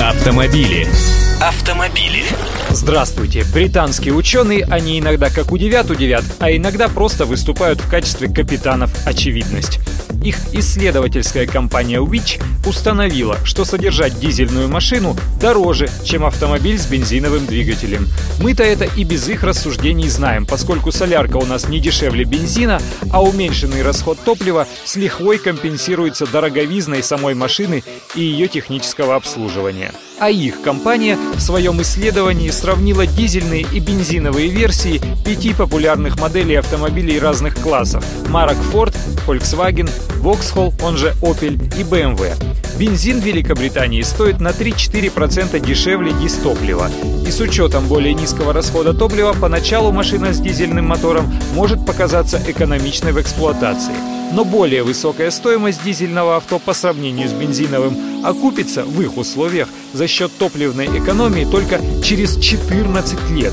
Автомобили. Автомобили. Здравствуйте. Британские ученые, они иногда как удивят, удивят, а иногда просто выступают в качестве капитанов очевидность. Их исследовательская компания Witch установила, что содержать дизельную машину дороже, чем автомобиль с бензиновым двигателем. Мы-то это и без их рассуждений знаем, поскольку солярка у нас не дешевле бензина, а уменьшенный расход топлива с лихвой компенсируется дороговизной самой машины и ее технического обслуживания. А их компания в своем исследовании сравнила дизельные и бензиновые версии пяти популярных моделей автомобилей разных классов – марок Ford, Volkswagen, Vauxhall, он же Opel и BMW. Бензин в Великобритании стоит на 3-4% дешевле дистоплива. И с учетом более низкого расхода топлива, поначалу машина с дизельным мотором может показаться экономичной в эксплуатации. Но более высокая стоимость дизельного авто по сравнению с бензиновым окупится в их условиях за счет топливной экономии только через 14 лет.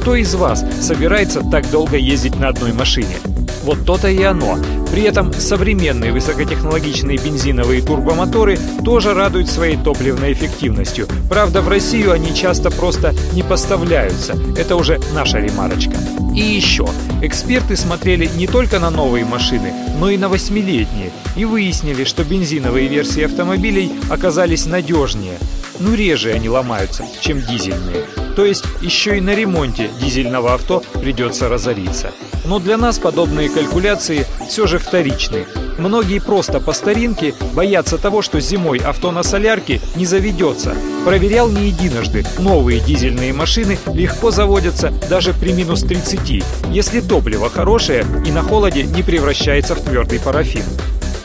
Кто из вас собирается так долго ездить на одной машине? Вот то-то и оно. При этом современные высокотехнологичные бензиновые турбомоторы тоже радуют своей топливной эффективностью. Правда, в Россию они часто просто не поставляются. Это уже наша ремарочка. И еще. Эксперты смотрели не только на новые машины, но и на восьмилетние. И выяснили, что бензиновые версии автомобилей оказались надежнее. Ну, реже они ломаются, чем дизельные. То есть еще и на ремонте дизельного авто придется разориться. Но для нас подобные калькуляции все же вторичны. Многие просто по старинке боятся того, что зимой авто на солярке не заведется. Проверял не единожды. Новые дизельные машины легко заводятся даже при минус 30, если топливо хорошее и на холоде не превращается в твердый парафин.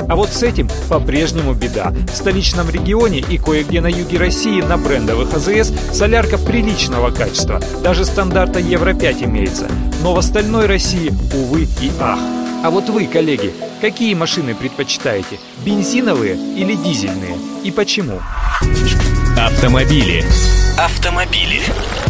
А вот с этим по-прежнему беда. В столичном регионе и кое-где на юге России на брендовых АЗС солярка приличного качества. Даже стандарта Евро-5 имеется. Но в остальной России, увы и ах. А вот вы, коллеги, какие машины предпочитаете? Бензиновые или дизельные? И почему? Автомобили. Автомобили.